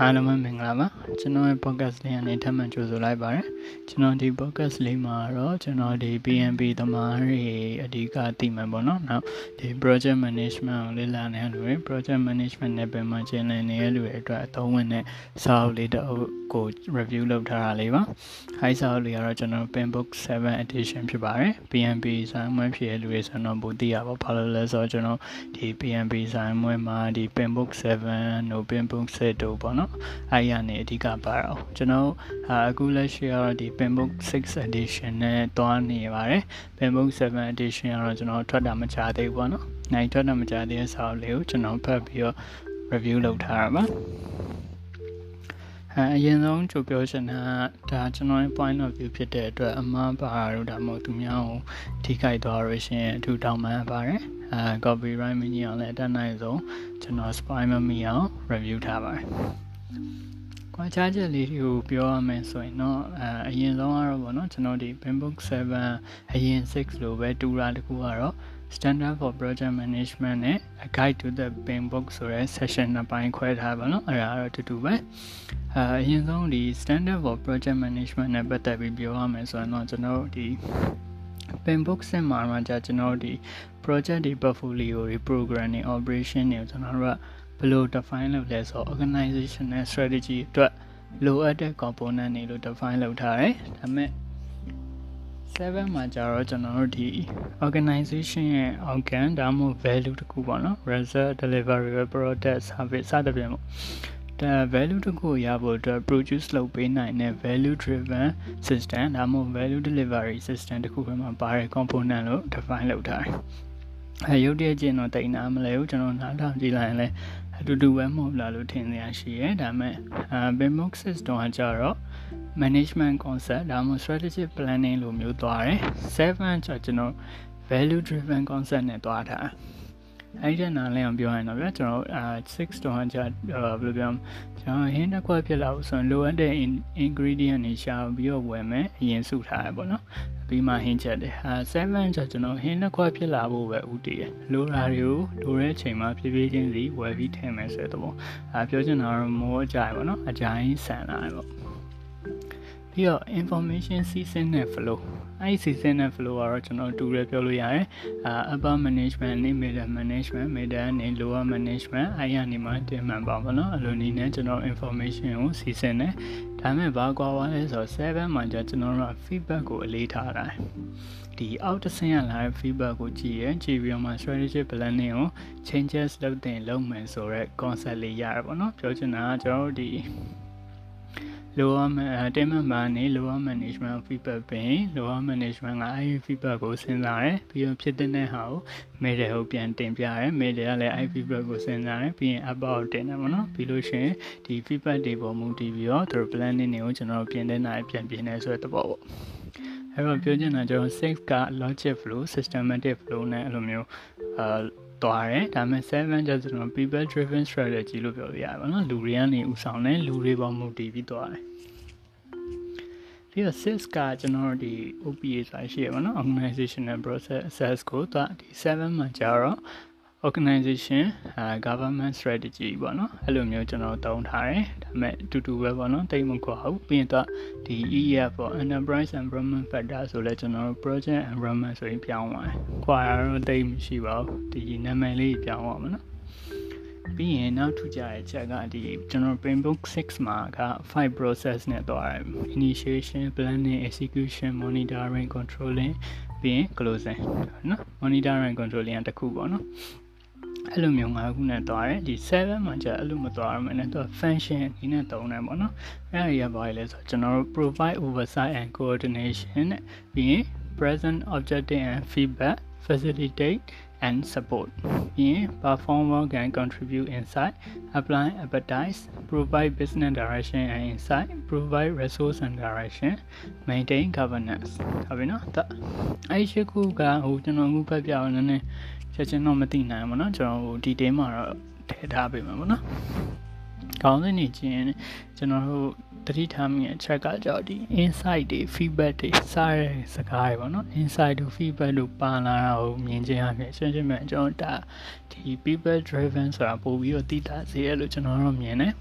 အားလုံးပဲမင်္ဂလာပါကျွန်တော်ရဲ့ podcast လေးကနေထပ်မံကြိုဆိုလိုက်ပါတယ်ကျွန်တော်ဒီ podcast လေးမှာတော့ကျွန်တော်ဒီ PNP သမားတွေအဓိကသိမှန်ပေါ့နော်နောက်ဒီ project management ကိုလေ့လာနေရလို့ project management နဲ့ပြန်မှကျင်းလည်နေရလို့အတွက်အသုံးဝင်တဲ့စာအုပ်လေးတစ်အုပ်ကို review လုပ်ထားတာလေးပါအဲစာအုပ်လေးကတော့ကျွန်တော် pen book 7 edition ဖြစ်ပါတယ် PNP ဆိုင်မွေးဖြစ်ရလို့ရဆိုတော့ပိုသိရပါဘာလို့လဲဆိုတော့ကျွန်တော်ဒီ PNP ဆိုင်မွေးမှာဒီ pen book 7တို့ pen book 7တို့ပေါ့နော်အဲ့ရနေအဓိကပါတော့ကျွန်တော်အခုလက်ရှိကတော့ဒီ Penbook 6 edition နဲ့တွားနေပါတယ် Penbook 7 edition ကတော့ကျွန်တော်ထွက်တာမချသေးဘူးပေါ့နော်နိုင်ထွက်တာမချသေးတဲ့စာအုပ်လေးကိုကျွန်တော်ဖတ်ပြီးတော့ review လုပ်ထားတာပါအဲအရင်ဆုံးကြိုပြောချင်တာဒါကျွန်တော်ရဲ့ point of view ဖြစ်တဲ့အတွက်အမှားပါတော့ဒါမှမဟုတ်သူများကိုထိခိုက်သွားရရှင်အထူးတောင်းပန်ပါတယ်အဲ copyright မကြီးအောင်လည်းအတတ်နိုင်ဆုံးကျွန်တော် spy မမိအောင် review ထားပါတယ် ကွာခြားချက်လေးတွေကိုပြောရမယ်ဆိုရင်တော့အဲအရင်ဆုံးကတော့ဗောနော်ကျွန်တော်ဒီ Pinbook 7အရင်6လိုပဲတူတာတခုကတော့ Standard for Project Management နဲ့ A Guide to the Pinbook ဆိုတဲ့ session နှစ်ပိုင်းခွဲထားပါတော့အဲ့ဒါကတော့တူတူပဲအဲအရင်ဆုံးဒီ Standard for Project Management နဲ့ပတ်သက်ပြီးပြောရမယ်ဆိုရင်တော့ကျွန်တော်ဒီ Pinbook စင်မှာမှာじゃကျွန်တော်ဒီ project ဒီ portfolio တွေ program တွေ operation တွေကျွန်တော်တို့က ဘယ်လို define လုပ်လဲဆိုတော့ organizational strategy အတွက်လိုအပ်တဲ့ component တွေလို့ define လုပ်ထားတယ်ဒါပေမဲ့7မှာကျတော့ကျွန်တော်တို့ဒီ organization ရဲ့ organ ဒါမှမဟုတ် value တခုပေါ့နော် result delivery product service စသဖြင့်ပေါ့ဒါ value တခုရဖို့အတွက် produce လုပ်ပေးနိုင်တဲ့ value driven system ဒါမှမဟုတ် value delivery system တခုပဲမှာပါတဲ့ component လို့ define လုပ်ထားတယ်အဲရုပ်တရက်ချင်းတော့တိတ်နာမလဲဘူးကျွန်တော်နားထောင်ကြည့်လိုက်ရင်လည်း အတူတူပဲမဟုတ်လားလို့ထင်နေရရှိရဲဒါပေမဲ့အဲ BIMOX system ကကြတော့ management concept ဒါမှမဟုတ် strategic planning လို့မျိုးသွားတယ်7ကျကျွန်တော် value driven concept နဲ့သွားတာ အဲ့ဒီနားလည်အောင်ပြောရရင်တော့ဗျာကျွန်တော်အာ6တော့ကြာဘယ်လိုပြောကျွန်တော်ဟင်းတစ်ခွက်ဖြစ်လာလို့ဆိုရင်လိုအပ်တဲ့ ingredient တွေရှာပြီးတော့ဝယ်မယ်အရင်စုထားရပေါ့နော်ပြီးမှဟင်းချက်တယ်ဟာ7ကျကျွန်တော်ဟင်းတစ်ခွက်ဖြစ်လာဖို့ပဲဥတည်ရလိုတာတွေကိုလိုတဲ့အချိန်မှာဖြည်းဖြည်းချင်းစီဝယ်ပြီးထည့်မယ်ဆိုတဲ့ပေါ့အာပြောချင်တာတော့မိုးအကြိုင်ပေါ့နော်အကြိုင်ဆန်လာတယ်ပေါ့ပြီးတော့ information season နဲ့ flow အဲ့ဒီ season နဲ့ flow ကတော့ကျွန်တော်တူရပြောလို့ရတယ်အာ upper management နဲ့ middle management middle နဲ့ lower management အဲ့ရနေမှာတင်မှန်ပါပါနော်အဲ့လိုနေနဲ့ကျွန်တော် information ကို season နဲ့ဒါမဲ့ဘာကွာသွားလဲဆိုတော့7မှာကျကျွန်တော်တို့ feedback ကိုအလေးထားတာဒီအောက်တဆင်းရလာတဲ့ feedback ကိုကြည့်ရင်ကြည့်ပြီးမှ strategic planning ကို changes လုပ်တင်လုပ်မယ်ဆိုတော့ concept လေးရတယ်ပေါ့နော်ပြောချင်တာကကျွန်တော်တို့ဒီ lower team member နဲ့ lower management feedback ပင် lower management ကအဲဒီ feedback ကိုစဉ်းစားတယ်ပြီးတော့ဖြစ်တဲ့ဟာကို middle ကိုပြန်တင်ပြတယ် middle ကလည်းအဲဒီ feedback ကိုစဉ်းစားတယ်ပြီးရင် upper ကိုတင်တယ်ပေါ့နော်ပြီးလို့ရှိရင်ဒီ feedback တွေပေါ်မူတည်ပြီးတော့သူတို့ planning တွေကိုကျွန်တော်ပြင်တဲ့နိုင်ပြန်ပြင်နေဆိုတဲ့သဘောပေါ့ အဲ့တော့ပြောချင်တာကျွန်တော် safe က logic flow systematic flow နဲ့အဲ့လိုမျိုးအာသွားတယ်ဒါပေမဲ့7ကျကျွန်တော် people driven strategy လို့ပြောပြရပါတော့လူတွေကနေဥဆောင်တယ်လူတွေပေါ်မူတည်ပြီးသွားတယ်ပြီးတော့ six ကကျွန်တော်ဒီ OPA ဆိုတာရှိရပါတော့ organizational process ကိုသူဒီ7မှာကျတော့ organization uh, government strategy ပေါ့နော်အဲ့လိုမျိုးကျွန်တော်တုံးထားတယ်ဒါပေမဲ့အတူတူပဲပေါ့နော်တိတ်မကွာဘူးပြီးရင်တော့ဒီ EF ပေါ့ enterprise environment factor ဆိုလဲကျွန်တော် project environment ဆိုရင်ပြောင်းသွားတယ်ခွာရတော့တိတ်မရှိပါဘူးဒီနာမည်လေးပြောင်းသွားမှာနော်ပြီးရင်နောက်ထူးကြတဲ့ချက်ကဒီကျွန်တော် Pinbook 6မှာက5 process နဲ့သွားတယ် initiation planning execution monitoring controlling ပြီးရင် closing နော် monitoring controlling တခုပေါ့နော် အဲ့လိုမျိုးငါးခုနဲ့သွားတယ်ဒီ7မှာကျအဲ့လိုမသွားရမယ်နဲ့သူ function ဒီနဲ့သုံးတယ်ပေါ့နော်အဲ့ဒါကြီးကဘာလဲဆိုတော့ကျွန်တော်တို့ provide oversight and coordination နဲ့ပြီးရင် present objective and feedback facilitate and support ပြီးရင် performer can contribute insight apply advertise provide business direction and insight provide resource and direction maintain governance ဟုတ်ပြီနော်အဲ့ဒီခုကဟိုကျွန်တော်အခုဖတ်ပြအောင်နည်းနည်းချက်ချင်းတော့မသိနိုင်ဘူးเนาะကျွန်တော်ဟိုဒီ team မှာတော့ထည့်ထားပေးမှာပေါ့နော်ကောင်းတဲ့နေချင်းကျွန်တော်တို့ တတိထားမိတဲ့အချက်ကကြောက်ဒီ insight တွေ feedback တွေစားတဲ့စကားတွေပေါ့နော် insight တို့ feedback တို့ပါလာတာကိုမြင်ချင်းအဖြစ်ရှင်းရှင်းပဲကျွန်တော်ဒါဒီ people driven ဆိုတာပို့ပြီးတော့သိတာစေရလို့ကျွန်တော်တို့မြင်တယ်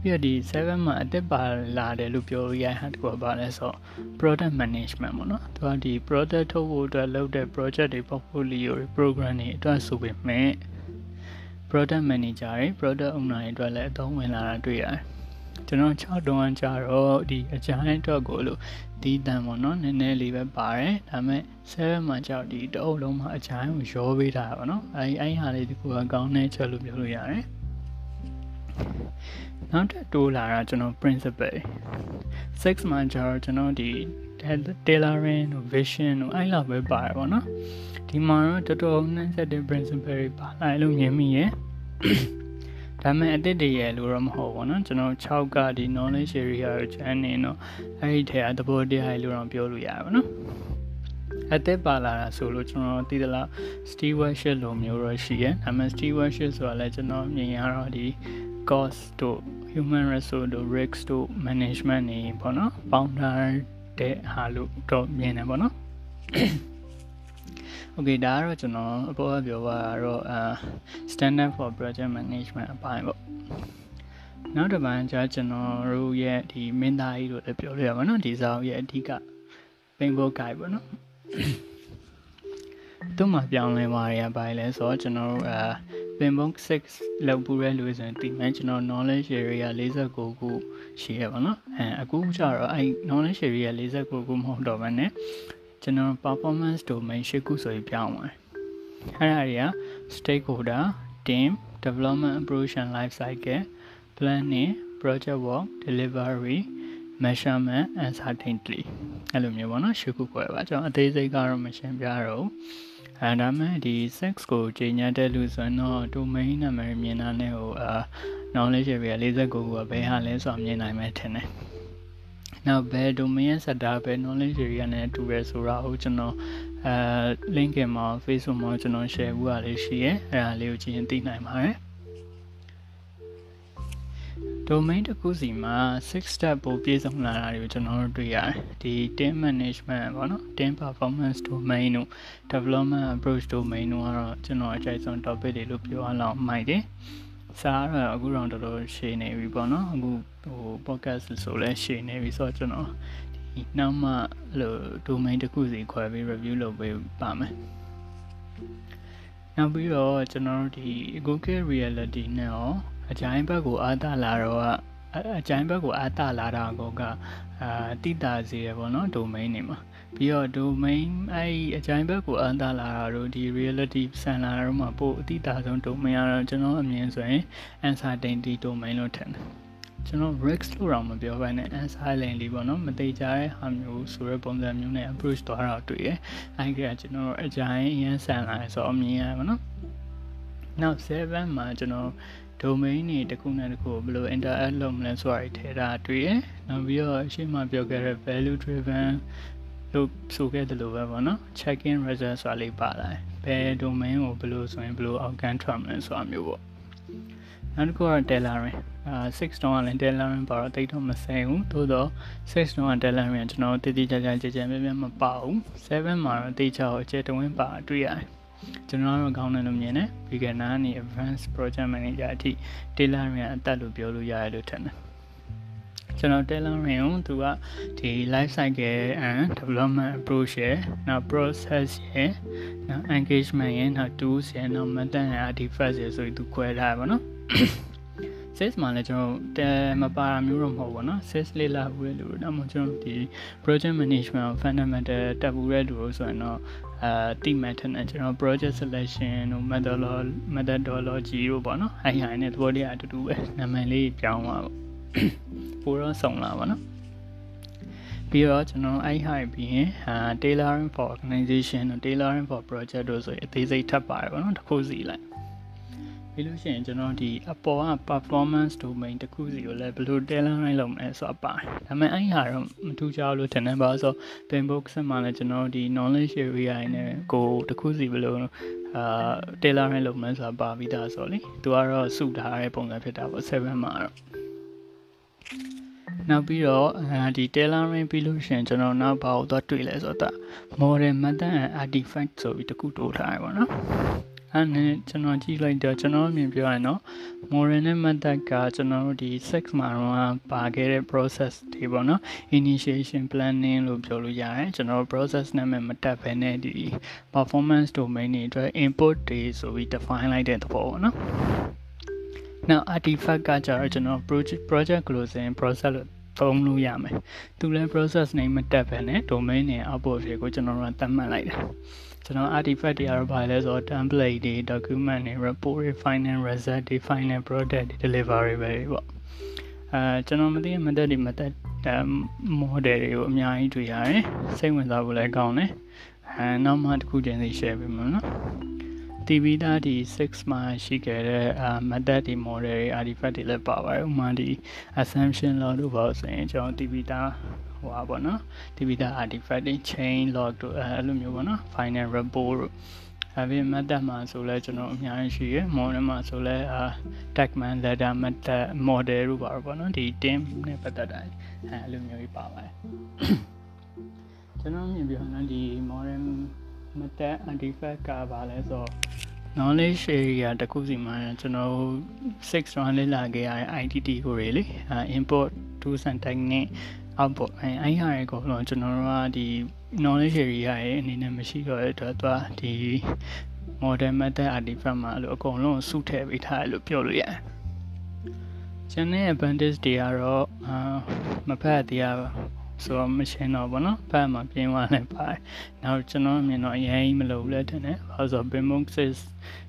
ပြီးတော့ဒီ7မှာအသက်ပါလာတယ်လို့ပြောလို့ရဟန်တကွာပါလဲဆို product management ပေါ့နော်သူကဒီ product ထုတ်ဖို့အတွက်လုပ်တဲ့ project တွေ portfolio တွေ program တွေအတွက်ဆိုပေမဲ့ product manager တွေ product owner တွေအတွက်လည်းအသုံးဝင်လာတာတွေ့ရတယ်ကျွန်တော်6တုံးကြတော့ဒီအကြိုင်းအတွက်ကိုလို့ဒီတန်ပေါ့နော်နည်းနည်းလေးပဲပါတယ်ဒါပေမဲ့7မှာကြောက်ဒီတအုပ်လုံးမှာအကြိုင်းကိုရောပေးတာပေါ့နော်အဲအဲဟာလေးဒီကူကကောင်းတဲ့ချက်လို့ပြောလို့ရတယ်နောက်ထပ်တိုးလာတာကျွန်တော် principle 6မှာကျတော့ကျွန်တော်ဒီ tailoring တို့ vision တို့အဲ့လောက်ပဲပါတယ်ပေါ့နော်ဒီမှာတော့တော်တော်နှံ့ဆက်တဲ့ principle တွေပါလာလို့မြင်မိရဲ့ဒါမဲ့အစ်စ်တည်းရဲ့လို့တော့မဟုတ်ဘူးเนาะကျွန်တော်6ကဒီ knowledge area ကိုကျန်နေတော့အဲ့ဒီထဲကသဘောတရားလို့တော့ပြောလို့ရပါเนาะအသက်ပါလာတာဆိုလို့ကျွန်တော်သိသလား stewardship လိုမျိုးတော့ရှိရဲ့ဒါမဲ့ stewardship ဆိုတာလည်းကျွန်တော်မြင်ရတော့ဒီ cost တို့ human resource တို့ risk တို့ management နေပေါ့နော်ပေါင်းထား တဲ့ဟာလို့တော့မြင်တယ်ပေါ့နော် Okay ဒါကတော့ကျွန်တော်အပေါ်ကပြောပါတော့အာ standard for project management အပိုင်းပေါ့နောက်တစ်ပိုင်းကျကျွန်တော်တို့ရဲ့ဒီမင်းသားကြီးတို့လည်းပြောလို့ရပါတော့ဒီစာအုပ်ရဲ့အဓိက painful guide ပေါ့နော်သူ့မှာပြောင်းလဲသွားရပါလဲဆိုတော့ကျွန်တော်တို့အာ Pinbook 6လောက်ပူရဲလို့ဆိုရင်ဒီမှကျွန်တော် knowledge area 49ခုရှိရပါတော့အဲအခုကျတော့အဲ knowledge area 49ခုမဟုတ်တော့ဘဲနဲ့ကျွန်တော် performance domain ၈ခုဆိုပြီးပြောင်းသွားတယ်အဲ့ဒါတွေက stakeholder team development approach and life cycle planning project work delivery measurement and certainty အဲ့လိုမျိုးပေါ့နော်ရှုခုခွဲပါကျွန်တော်အသေးစိတ်ကတော့မရှင်းပြတော့ အဲဒါမဲ့ဒီ sex ကိုချိန်ညတဲ့လူဆိုရင်တော့ domain နာမည်မြင်တာနဲ့ဟိုအာ knowledge area 49ခုကဘယ်ဟာလဲဆိုတော့မြင်နိုင်မယ်ထင်တယ်နောက်ဘယ် domain ရဲ့ setup ဘယ် knowledge area နဲ့တူရဲဆိုတာကိုကျွန်တော်အဲ link မှာ Facebook မှာကျွန်တော် share ဘူးရလေးရှိရဲအဲဒါလေးကိုကြည့်ရင်သိနိုင်ပါတယ် domain တစ်ခုစီမှာ6 step ပိုပြည့်စုံလာတာတွေကိုကျွန်တော်တို့တွေ့ရတယ်ဒီ team management ပေါ့နော် team performance domain တို့ development approach domain တို့ကတော့ကျွန်တော်အကြိုက်ဆုံး topic တွေလို့ပြောရအောင်မိုက်တယ်စားရအခုတော့တော်တော်ရှည်နေပြီပေါ့နော်အခုဟို podcast ဆိုလဲရှည်နေပြီဆိုတော့ကျွန်တော်ဒီနောက်မှလို့ domain တစ်ခုစီခွဲပြီး review လုပ်ပေးပါမယ်နောက်ပြီးတော့ကျွန်တော်တို့ဒီ Google Reality နဲ့ရော အကြိုင်းဘက်ကိုအားတလာတော့အကြိုင်းဘက်ကိုအားတလာတာကောကအာတိတာစီရပေါ့နော် domain နေမှာပြီးတော့ domain အဲ့အကြိုင်းဘက်ကိုအားတလာတာတို့ဒီ reality ဆန်လာတော့မှပို့အတိတာဆုံး domain ကတော့ကျွန်တော်အမြင်ဆိုရင် uncertainty domain လို့ထင်တယ်ကျွန်တော် risk လို့တော့မပြောဘဲနဲ့ unsilent လေးပေါ့နော်မတိကျတဲ့ဟာမျိုးဆိုတဲ့ပုံစံမျိုးနဲ့ approach သွားတာတွေ့ရအဲ့ကကျွန်တော်အကြိုင်းအရင်ဆန်လာဆိုတော့အမြင်ရပါနော်နောက်7မှာကျွန်တော် domain တွေတစ်ခုနဲ့တစ်ခုဘယ်လို interact လုပ်မလဲဆိုတာထည့်တာတွေ့ရနောက်ပြီးတော့အရှိမပြောခဲ့တဲ့ value driven လို့ဆိုခဲ့တယ်လို့ပဲပေါ့နော် check in result ဆိုတာလေးပါလာဘယ် domain ကိုဘယ်လိုဆိုရင်ဘယ်လို outcome ထွက်မလဲဆိုတာမျိုးပေါ့နောက်တစ်ခုက tailoring အာ6တော့လည်း tailoring ပါတော့တိတ်တော့မဆိုင်ဘူးသို့တော့6တော့ tailoring ကျွန်တော်တည်တည်ကြကြကြကြပြပြမပါဘူး7မှာတော့တိတ်ချောက်အကျယ်တဝင်းပါတွေ့ရတယ် ကျွန်တော်တို့ကောင်းတယ်လို့မြင်တယ် beginner နဲ့ advanced project manager အထိ tailoring အသက်လို့ပြောလို့ရတယ်လို့ထင်တယ်ကျွန်တော် tailoring ကိုသူကဒီ life cycle and development approach ရယ်နောက် process ရယ်နောက် engagement ရယ်နောက် tools ရယ်နောက် method and artifacts ရယ်ဆိုပြီးသူခွဲထားပါတော့ sales မှာလည်းကျွန်တော်တဲမပါတာမျိုးတော့မဟုတ်ဘူးเนาะ sales လေးလာဘူးလေလို့တော့မှကျွန်တော်ဒီ project management fundamental တက်ဘူးတဲ့လူလို့ဆိုရင်တော့ အာတိမှတ်ထနဲ့ကျွန်တော် project selection တို့ methodology methodology တို့ပေါ့နော်အဲ့ဟာနဲ့သဘောတရားအတူတူပဲနာမည်လေးပြောင်းသွားပေါ့ပိုတော့စုံလာပါနော်ပြီးတော့ကျွန်တော်အဲ့ဟာပြီးရင်အာ tailoring for organization တို့ tailoring for project တို့ဆိုရင်အသေးစိတ်ထပ်ပါတယ်ပေါ့နော်တစ်ခုစီလိုက် ပြီးလို့ရှိရင်ကျွန်တော်ဒီအပေါ်က performance domain တစ်ခုစီကိုလည်းဘယ်လို tailor လုပ်မလဲဆိုတာပါတယ်ဒါပေမဲ့အဲ့ဟာတော့မထူးခြားလို့ထင်တယ်ပါဆို Pinbook ဆက်မှာလည်းကျွန်တော်ဒီ knowledge area နဲ့ကိုတစ်ခုစီဘယ်လိုအာ tailor လုပ်မလဲဆိုတာပါပြီးသားဆိုလေသူကတော့စုထားတဲ့ပုံစံဖြစ်တာပေါ့7မှာတော့နောက်ပြီးတော့ဒီ tailoring ပြီးလို့ရှိရင်ကျွန်တော်နောက်ဘာကိုသွားတွေ့လဲဆိုတော့ model method and artifact ဆိုပြီးတခုတိုးထားရပါတော့ အဲ့နဲ့ကျွန်တော်ကြည့်လိုက်တော့ကျွန်တော်အမြင်ပြောရရင်တော့ moral နဲ့ method ကကျွန်တော်တို့ဒီ sex မှာတော့ပါခဲ့တဲ့ process တွေပေါ့နော် initiation planning လို့ပြောလို့ရတယ်ကျွန်တော် process နာမည်မတက်ဘဲနဲ့ဒီ performance domain တွေအတွက် input တွေဆိုပြီး define လိုက်တဲ့သဘောပေါ့နော် now artifact ကကြတော့ကျွန်တော် project project closing process လို့သုံးလို့ရမယ်သူလည်း process name မတက်ဘဲနဲ့ domain နဲ့ output တွေကိုကျွန်တော်တို့သတ်မှတ်လိုက်တယ် ကျွန်တော် artifact တွေကတော့ဘာလဲဆိုတော့ template တွေ document တွေ report တွေ final result တွေ final product တွေ delivery ပဲပေါ့အဲကျွန်တော်မသိမတက်ဒီမတက် model တွေကိုအများကြီးတွေ့ရတယ်စိတ်ဝင်စားဖို့လည်းကောင်းတယ်အဲနောက်မှတစ်ခုချင်းစီ share ပေးမယ်နော် တီဗီသားဒီ6မှာရှိခဲ့တဲ့အာ method ဒီ model တွေ artifact တွေလည်းပါပါတယ်ဥပမာဒီ assumption law လို့ပေါ့ဆိုရင်ကျွန်တော်တီဗီသားဟိုပါပေါ့နော်တီဗီသား artifact တွေ chain log တို့အဲ့လိုမျိုးပေါ့နော် final report တို့အဲ့ဒီ method မှာဆိုလဲကျွန်တော်အများကြီးရှိရယ် model မှာဆိုလဲအာ tagman ladder method model တို့ပါတော့ပေါ့နော်ဒီ team နဲ့ပတ်သက်တာအဲ့လိုမျိုးကြီးပါပါတယ်ကျွန်တော်မြင်ပြတော့ဒီ model method artifact ကပါလဲဆိုတော့ knowledge area တခုစီမှာကျွန်တော်6 run လေ့လာခဲ့ရတဲ့ ITT ကိုတွေလေ import tools and technique output အဲအဲ့ဟာတွေကတော့ကျွန်တော်တို့ကဒီ knowledge area ရဲ့အနေနဲ့မရှိတော့တဲ့အတွက်သူကဒီ model method artifact မှာအဲ့လိုအကုန်လုံးစုထည့်ပေးထားတယ်လို့ပြောလို့ရတယ်။ကျန်တဲ့ advantage တွေကတော့အာမဖတ်တရား ဆိုတော့မရှင်းတော့ဘောနော်ဖတ်မှာပြင်းသွားလည်းပါတယ်။နောက်ကျွန်တော်အမြင်တော့အရင်မလုပ်လဲတဲ့နဲ့။ဘာလို့ဆိုတော့ Bimoxis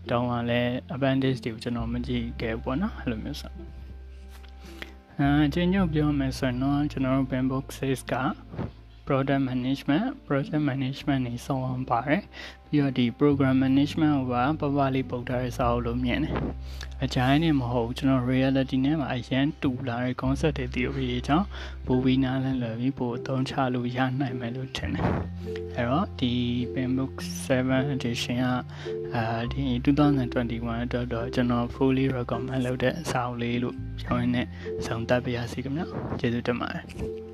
တောင်းကလည်း advantage တွေကိုကျွန်တော်မကြည့်ခဲ့ဘူးပေါ့နော်အဲ့လိုမျိုးဆို။အဲအချင်းချုပ်ပြောမယ်ဆိုရင်တော့ကျွန်တော်တို့ Bimoxis က product management project management နေစုံအောင်ပါတယ်ပြီးတော့ဒီ program management ကိုပါပပလေးပုတ်ထားတဲ့စာအုပ်လို့မြင်တယ်အကြိုင်းနဲ့မဟုတ်ကျွန်တော် reality နဲ့မှာအရန်တူလာတဲ့ concept တွေ theory တွေကြောင့်ပိုပြီးနားလည်လည်ပြီးပိုအသုံးချလို့ရနိုင်မယ်လို့ထင်တယ်အဲ့တော့ဒီ Penbook 7 edition ကအဲဒီ2021အတွက်တော့ကျွန်တော် fully recommend လုပ်တဲ့အစာအုပ်လေးလို့ပြောရင်းနဲ့ဆုံးသက်ပါရစေခင်ဗျာကျေးဇူးတင်ပါတယ်